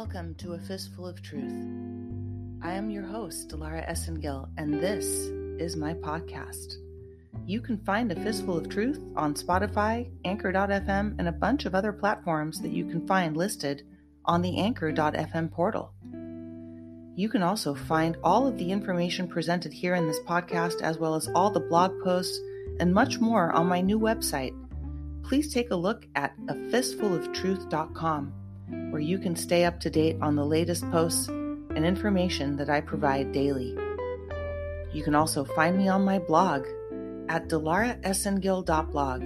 Welcome to A Fistful of Truth. I am your host, Dilara Esengil, and this is my podcast. You can find A Fistful of Truth on Spotify, Anchor.fm, and a bunch of other platforms that you can find listed on the Anchor.fm portal. You can also find all of the information presented here in this podcast, as well as all the blog posts and much more on my new website. Please take a look at a fistfuloftruth.com where you can stay up to date on the latest posts and information that I provide daily. You can also find me on my blog at dilaraesengil.blog.blog.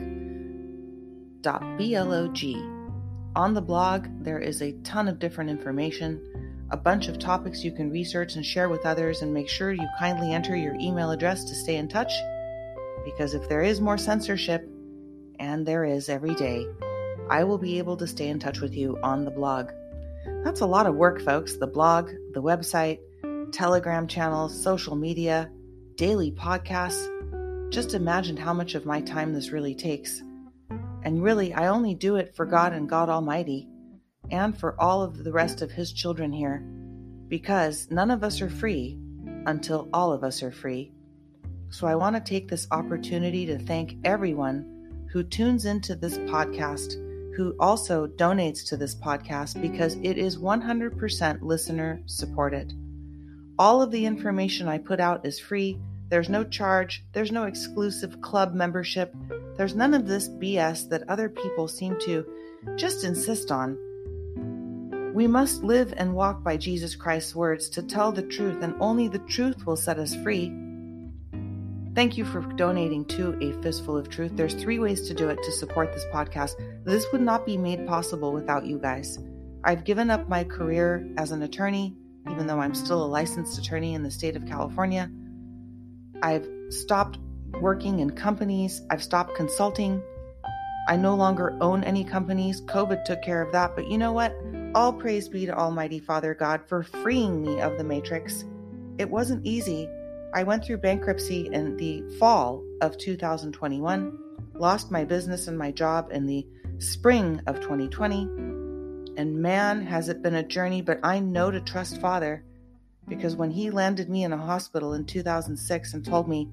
On the blog, there is a ton of different information, a bunch of topics you can research and share with others, and make sure you kindly enter your email address to stay in touch. Because if there is more censorship, and there is every day, I will be able to stay in touch with you on the blog. That's a lot of work, folks. The blog, the website, Telegram channels, social media, daily podcasts. Just imagine how much of my time this really takes. And really, I only do it for God and God Almighty, and for all of the rest of His children here, because none of us are free until all of us are free. So I want to take this opportunity to thank everyone who tunes into this podcast who also donates to this podcast because it is 100% listener supported. All of the information I put out is free. There's no charge, there's no exclusive club membership, there's none of this BS that other people seem to just insist on. We must live and walk by Jesus Christ's words to tell the truth, and only the truth will set us free. Thank you for donating to A Fistful of Truth. There's three ways to do it to support this podcast. This would not be made possible without you guys. I've given up my career as an attorney, even though I'm still a licensed attorney in the state of California. I've stopped working in companies, I've stopped consulting. I no longer own any companies. COVID took care of that. But you know what? All praise be to Almighty Father God for freeing me of the matrix. It wasn't easy I went through bankruptcy in the fall of 2021, lost my business and my job in the spring of 2020. And man, has it been a journey, but I know to trust Father because when he landed me in a hospital in 2006 and told me,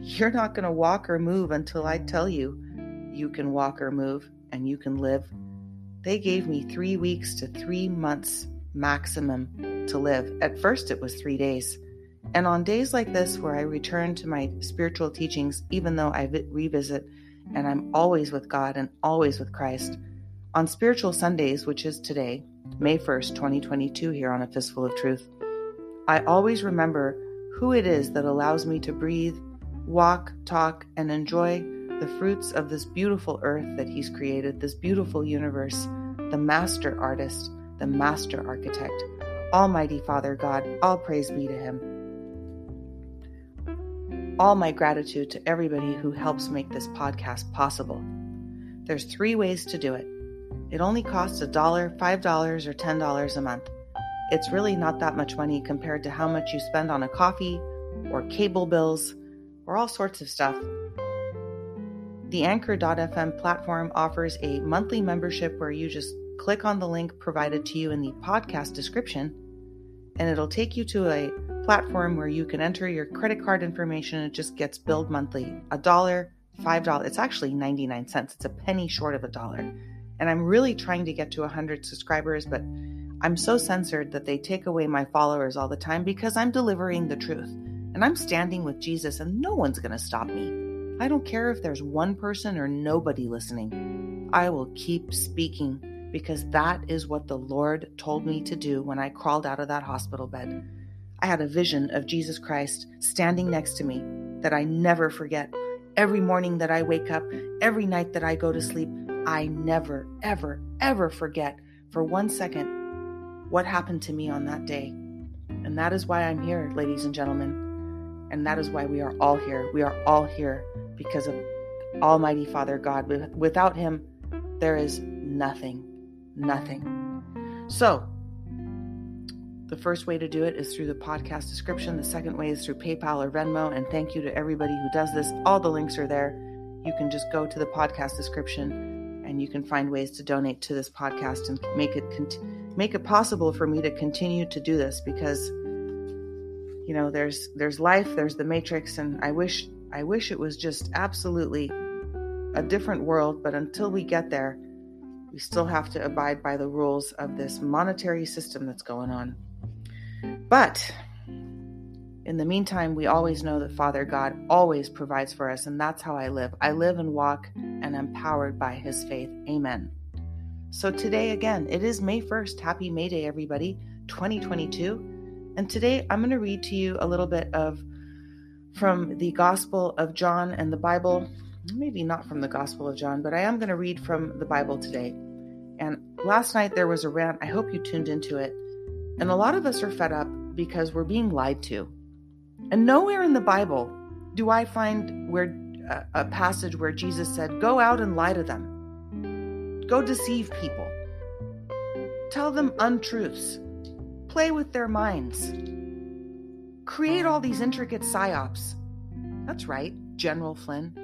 You're not going to walk or move until I tell you you can walk or move and you can live, they gave me three weeks to three months maximum to live. At first, it was three days. And on days like this, where I return to my spiritual teachings, even though I revisit and I'm always with God and always with Christ, on Spiritual Sundays, which is today, May 1st, 2022, here on A Fistful of Truth, I always remember who it is that allows me to breathe, walk, talk, and enjoy the fruits of this beautiful earth that He's created, this beautiful universe, the master artist, the master architect. Almighty Father God, all praise be to Him all my gratitude to everybody who helps make this podcast possible. There's three ways to do it. It only costs a dollar, five dollars, or ten dollars a month. It's really not that much money compared to how much you spend on a coffee, or cable bills, or all sorts of stuff. The Anchor.fm platform offers a monthly membership where you just click on the link provided to you in the podcast description, and it'll take you to a platform where you can enter your credit card information it just gets billed monthly. A dollar, five dollars. It's actually 99 cents. It's a penny short of a dollar. And I'm really trying to get to 100 subscribers, but I'm so censored that they take away my followers all the time because I'm delivering the truth. And I'm standing with Jesus, and no one's going to stop me. I don't care if there's one person or nobody listening. I will keep speaking because that is what the Lord told me to do when I crawled out of that hospital bed. I had a vision of Jesus Christ standing next to me that I never forget. Every morning that I wake up, every night that I go to sleep, I never, ever, ever forget for one second what happened to me on that day. And that is why I'm here, ladies and gentlemen. And that is why we are all here. We are all here because of Almighty Father God. Without Him, there is nothing. Nothing. So, the first way to do it is through the podcast description. The second way is through PayPal or Venmo. And thank you to everybody who does this. All the links are there. You can just go to the podcast description and you can find ways to donate to this podcast and make it cont- make it possible for me to continue to do this because you know there's there's life there's the matrix and i wish i wish it was just absolutely a different world but until we get there we still have to abide by the rules of this monetary system that's going on but in the meantime, we always know that Father God always provides for us, and that's how I live. I live and walk and am powered by His faith. Amen. So today, again, it is May 1st. Happy May Day, everybody, 2022. And today I'm going to read to you a little bit of from the Gospel of John and the Bible. Maybe not from the Gospel of John, but I am going to read from the Bible today. And last night there was a rant. I hope you tuned into it. And a lot of us are fed up because we're being lied to. And nowhere in the Bible do I find where a passage where Jesus said, "Go out and lie to them. Go deceive people. Tell them untruths. Play with their minds. Create all these intricate psyops." That's right, General Flynn.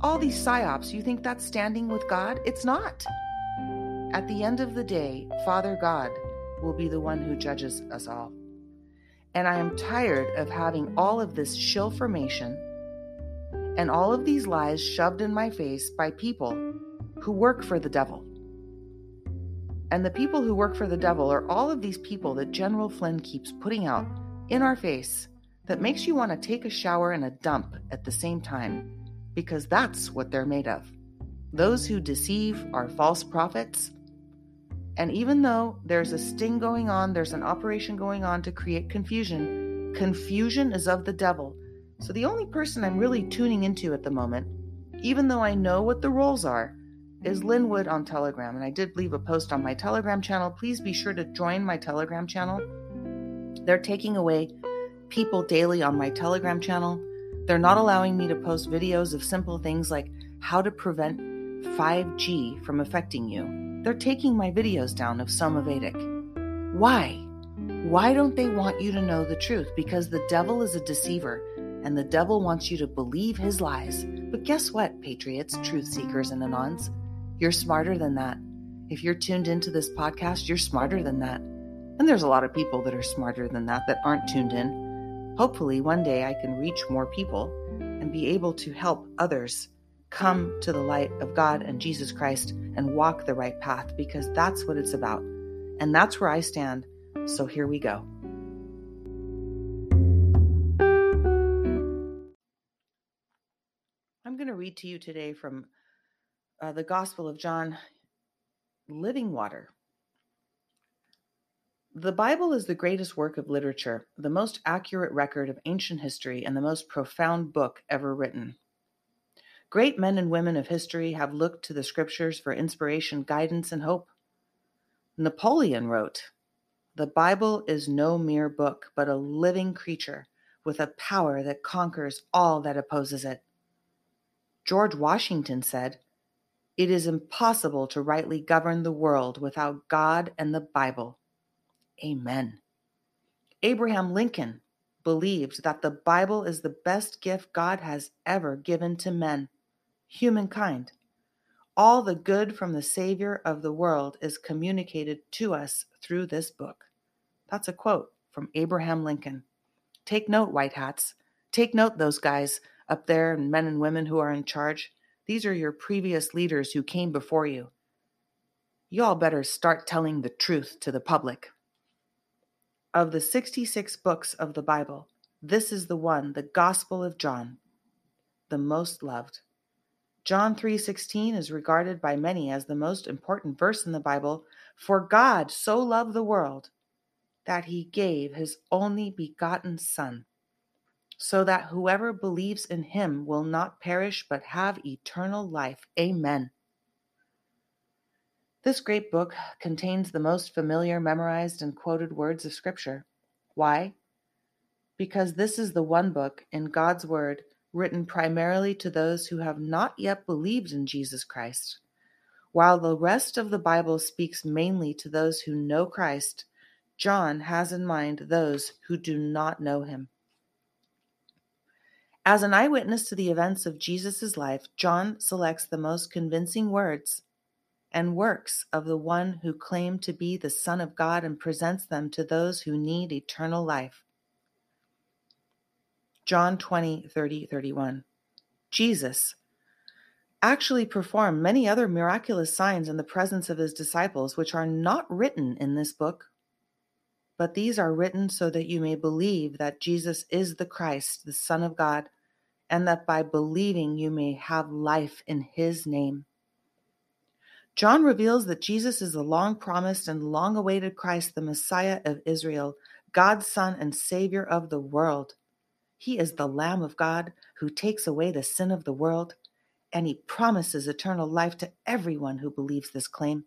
All these psyops, you think that's standing with God? It's not. At the end of the day, Father God will be the one who judges us all. And I am tired of having all of this shill formation and all of these lies shoved in my face by people who work for the devil. And the people who work for the devil are all of these people that General Flynn keeps putting out in our face that makes you want to take a shower and a dump at the same time, because that's what they're made of. Those who deceive are false prophets and even though there's a sting going on, there's an operation going on to create confusion, confusion is of the devil. So the only person I'm really tuning into at the moment, even though I know what the roles are, is Lin Wood on Telegram. And I did leave a post on my Telegram channel. Please be sure to join my Telegram channel. They're taking away people daily on my Telegram channel. They're not allowing me to post videos of simple things like how to prevent 5G from affecting you they're taking my videos down of Somavedic. Why? Why don't they want you to know the truth? Because the devil is a deceiver and the devil wants you to believe his lies. But guess what, patriots, truth seekers, and anons? You're smarter than that. If you're tuned into this podcast, you're smarter than that. And there's a lot of people that are smarter than that that aren't tuned in. Hopefully, one day I can reach more people and be able to help others come to the light of God and Jesus Christ and walk the right path because that's what it's about. And that's where I stand. So here we go. I'm going to read to you today from uh, the Gospel of John Living Water. The Bible is the greatest work of literature, the most accurate record of ancient history, and the most profound book ever written. Great men and women of history have looked to the scriptures for inspiration, guidance, and hope. Napoleon wrote, The Bible is no mere book, but a living creature with a power that conquers all that opposes it. George Washington said, It is impossible to rightly govern the world without God and the Bible. Amen. Abraham Lincoln believed that the Bible is the best gift God has ever given to men humankind. All the good from the Savior of the world is communicated to us through this book. That's a quote from Abraham Lincoln. Take note, white hats. Take note, those guys up there and men and women who are in charge. These are your previous leaders who came before you. You all better start telling the truth to the public. Of the 66 books of the Bible, this is the one, the Gospel of John, the most loved. John 3:16 is regarded by many as the most important verse in the Bible, for God so loved the world that he gave his only begotten son, so that whoever believes in him will not perish but have eternal life. Amen. This great book contains the most familiar, memorized, and quoted words of Scripture. Why? Because this is the one book in God's Word written primarily to those who have not yet believed in Jesus Christ, while the rest of the Bible speaks mainly to those who know Christ. John has in mind those who do not know him. As an eyewitness to the events of Jesus' life, John selects the most convincing words and works of the one who claimed to be the Son of God and presents them to those who need eternal life. John 20, 30, 31. Jesus actually performed many other miraculous signs in the presence of his disciples, which are not written in this book. But these are written so that you may believe that Jesus is the Christ, the Son of God, and that by believing you may have life in his name. John reveals that Jesus is the long promised and long awaited Christ, the Messiah of Israel, God's Son and Savior of the world. He is the Lamb of God who takes away the sin of the world, and he promises eternal life to everyone who believes this claim.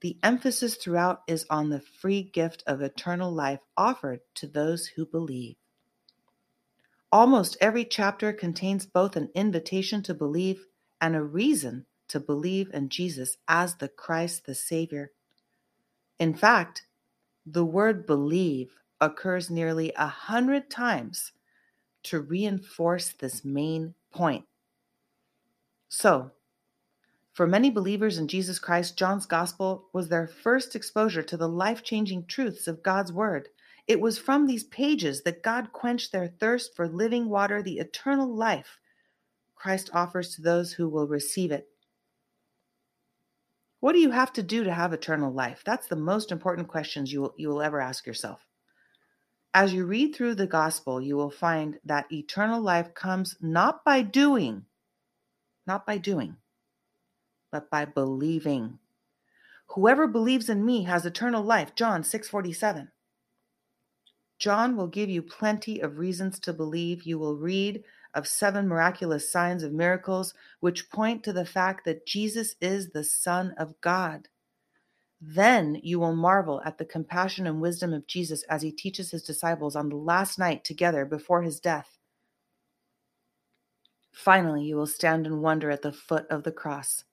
The emphasis throughout is on the free gift of eternal life offered to those who believe. Almost every chapter contains both an invitation to believe and a reason to believe in Jesus as the Christ, the Savior. In fact, the word believe occurs nearly a hundred times to reinforce this main point. So, for many believers in Jesus Christ, John's Gospel was their first exposure to the life changing truths of God's Word. It was from these pages that God quenched their thirst for living water, the eternal life Christ offers to those who will receive it. What do you have to do to have eternal life? That's the most important questions you will, you will ever ask yourself. As you read through the gospel, you will find that eternal life comes not by doing, not by doing, but by believing. Whoever believes in me has eternal life. John 6:47. John will give you plenty of reasons to believe. You will read of seven miraculous signs of miracles, which point to the fact that Jesus is the Son of God. Then you will marvel at the compassion and wisdom of Jesus as he teaches his disciples on the last night together before his death. Finally, you will stand and wonder at the foot of the cross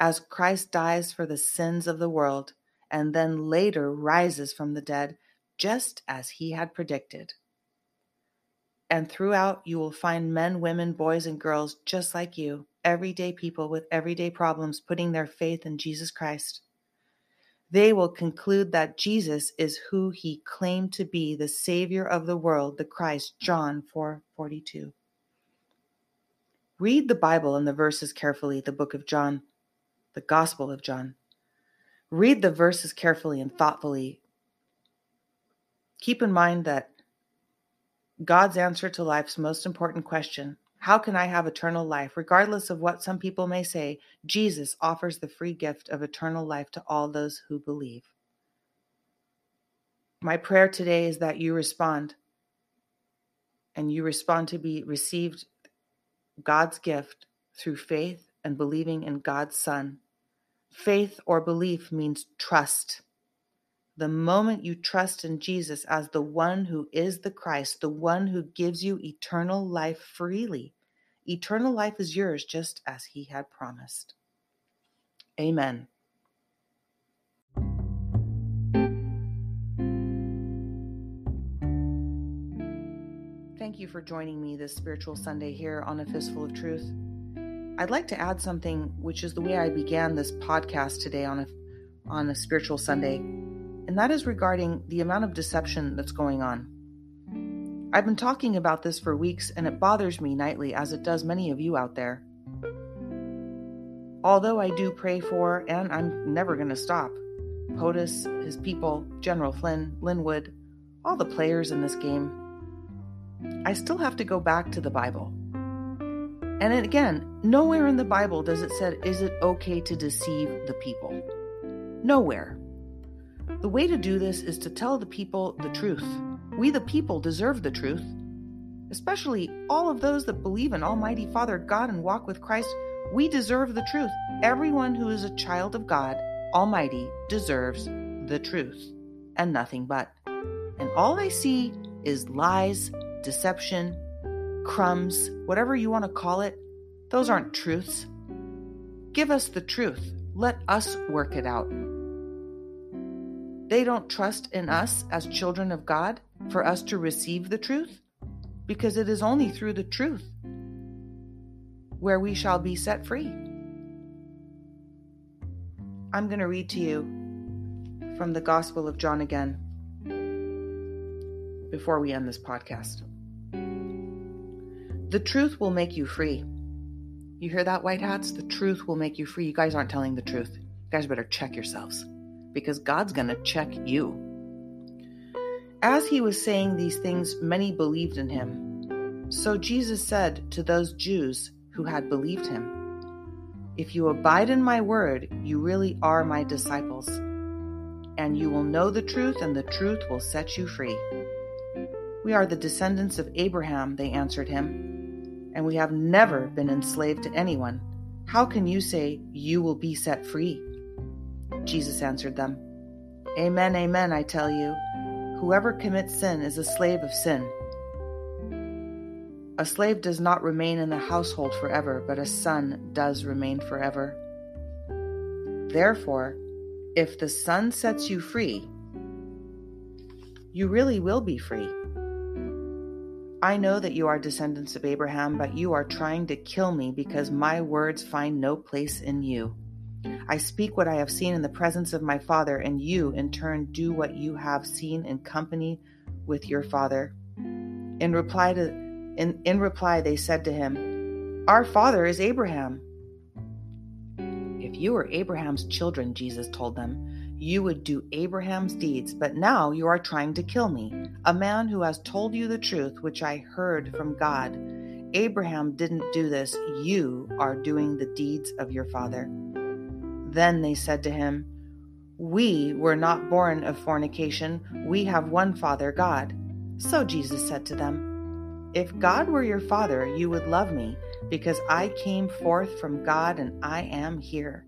as Christ dies for the sins of the world and then later rises from the dead, just as he had predicted and throughout you will find men, women, boys, and girls just like you, everyday people with everyday problems putting their faith in Jesus Christ. They will conclude that Jesus is who he claimed to be, the Savior of the world, the Christ, John 4:42. Read the Bible and the verses carefully, the book of John, the Gospel of John. Read the verses carefully and thoughtfully. Keep in mind that God's answer to life's most important question How can I have eternal life? Regardless of what some people may say, Jesus offers the free gift of eternal life to all those who believe. My prayer today is that you respond and you respond to be received God's gift through faith and believing in God's Son. Faith or belief means trust the moment you trust in Jesus as the one who is the Christ, the one who gives you eternal life freely, eternal life is yours just as he had promised. Amen. Thank you for joining me this spiritual Sunday here on A Fistful of Truth. I'd like to add something, which is the way I began this podcast today on a on a spiritual Sunday and that is regarding the amount of deception that's going on. I've been talking about this for weeks, and it bothers me nightly, as it does many of you out there. Although I do pray for, and I'm never going to stop, POTUS, his people, General Flynn, Lin Wood, all the players in this game, I still have to go back to the Bible. And again, nowhere in the Bible does it say, is it okay to deceive the people? Nowhere. The way to do this is to tell the people the truth. We, the people, deserve the truth. Especially all of those that believe in Almighty Father God and walk with Christ, we deserve the truth. Everyone who is a child of God Almighty deserves the truth and nothing but. And all I see is lies, deception, crumbs, whatever you want to call it. Those aren't truths. Give us the truth. Let us work it out. They don't trust in us as children of God for us to receive the truth, because it is only through the truth where we shall be set free. I'm going to read to you from the Gospel of John again before we end this podcast. The truth will make you free. You hear that, white hats? The truth will make you free. You guys aren't telling the truth. You guys better check yourselves because God's going to check you. As he was saying these things, many believed in him. So Jesus said to those Jews who had believed him, If you abide in my word, you really are my disciples, and you will know the truth, and the truth will set you free. We are the descendants of Abraham, they answered him, and we have never been enslaved to anyone. How can you say you will be set free? Jesus answered them, Amen, amen, I tell you. Whoever commits sin is a slave of sin. A slave does not remain in the household forever, but a son does remain forever. Therefore, if the Son sets you free, you really will be free. I know that you are descendants of Abraham, but you are trying to kill me because my words find no place in you. I speak what I have seen in the presence of my Father, and you, in turn, do what you have seen in company with your father. In reply to in, in reply they said to him, Our father is Abraham. If you were Abraham's children, Jesus told them, you would do Abraham's deeds, but now you are trying to kill me, a man who has told you the truth which I heard from God. Abraham didn't do this, you are doing the deeds of your father. Then they said to him, We were not born of fornication, we have one Father, God. So Jesus said to them, If God were your Father, you would love me, because I came forth from God and I am here.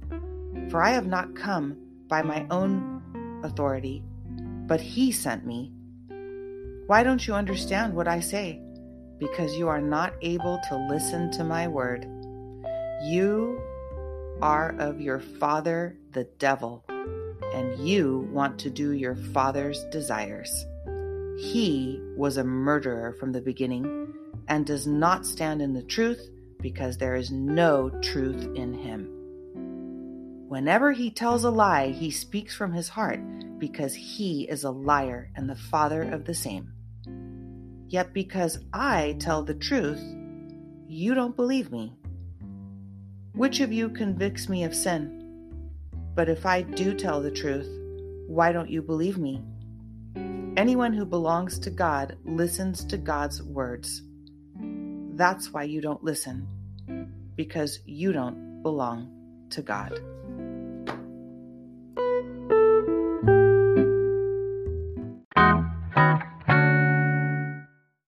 For I have not come by my own authority, but He sent me. Why don't you understand what I say? Because you are not able to listen to my word. You are of your father, the devil, and you want to do your father's desires. He was a murderer from the beginning and does not stand in the truth because there is no truth in him. Whenever he tells a lie, he speaks from his heart because he is a liar and the father of the same. Yet because I tell the truth, you don't believe me. Which of you convicts me of sin? But if I do tell the truth, why don't you believe me? Anyone who belongs to God listens to God's words. That's why you don't listen, because you don't belong to God.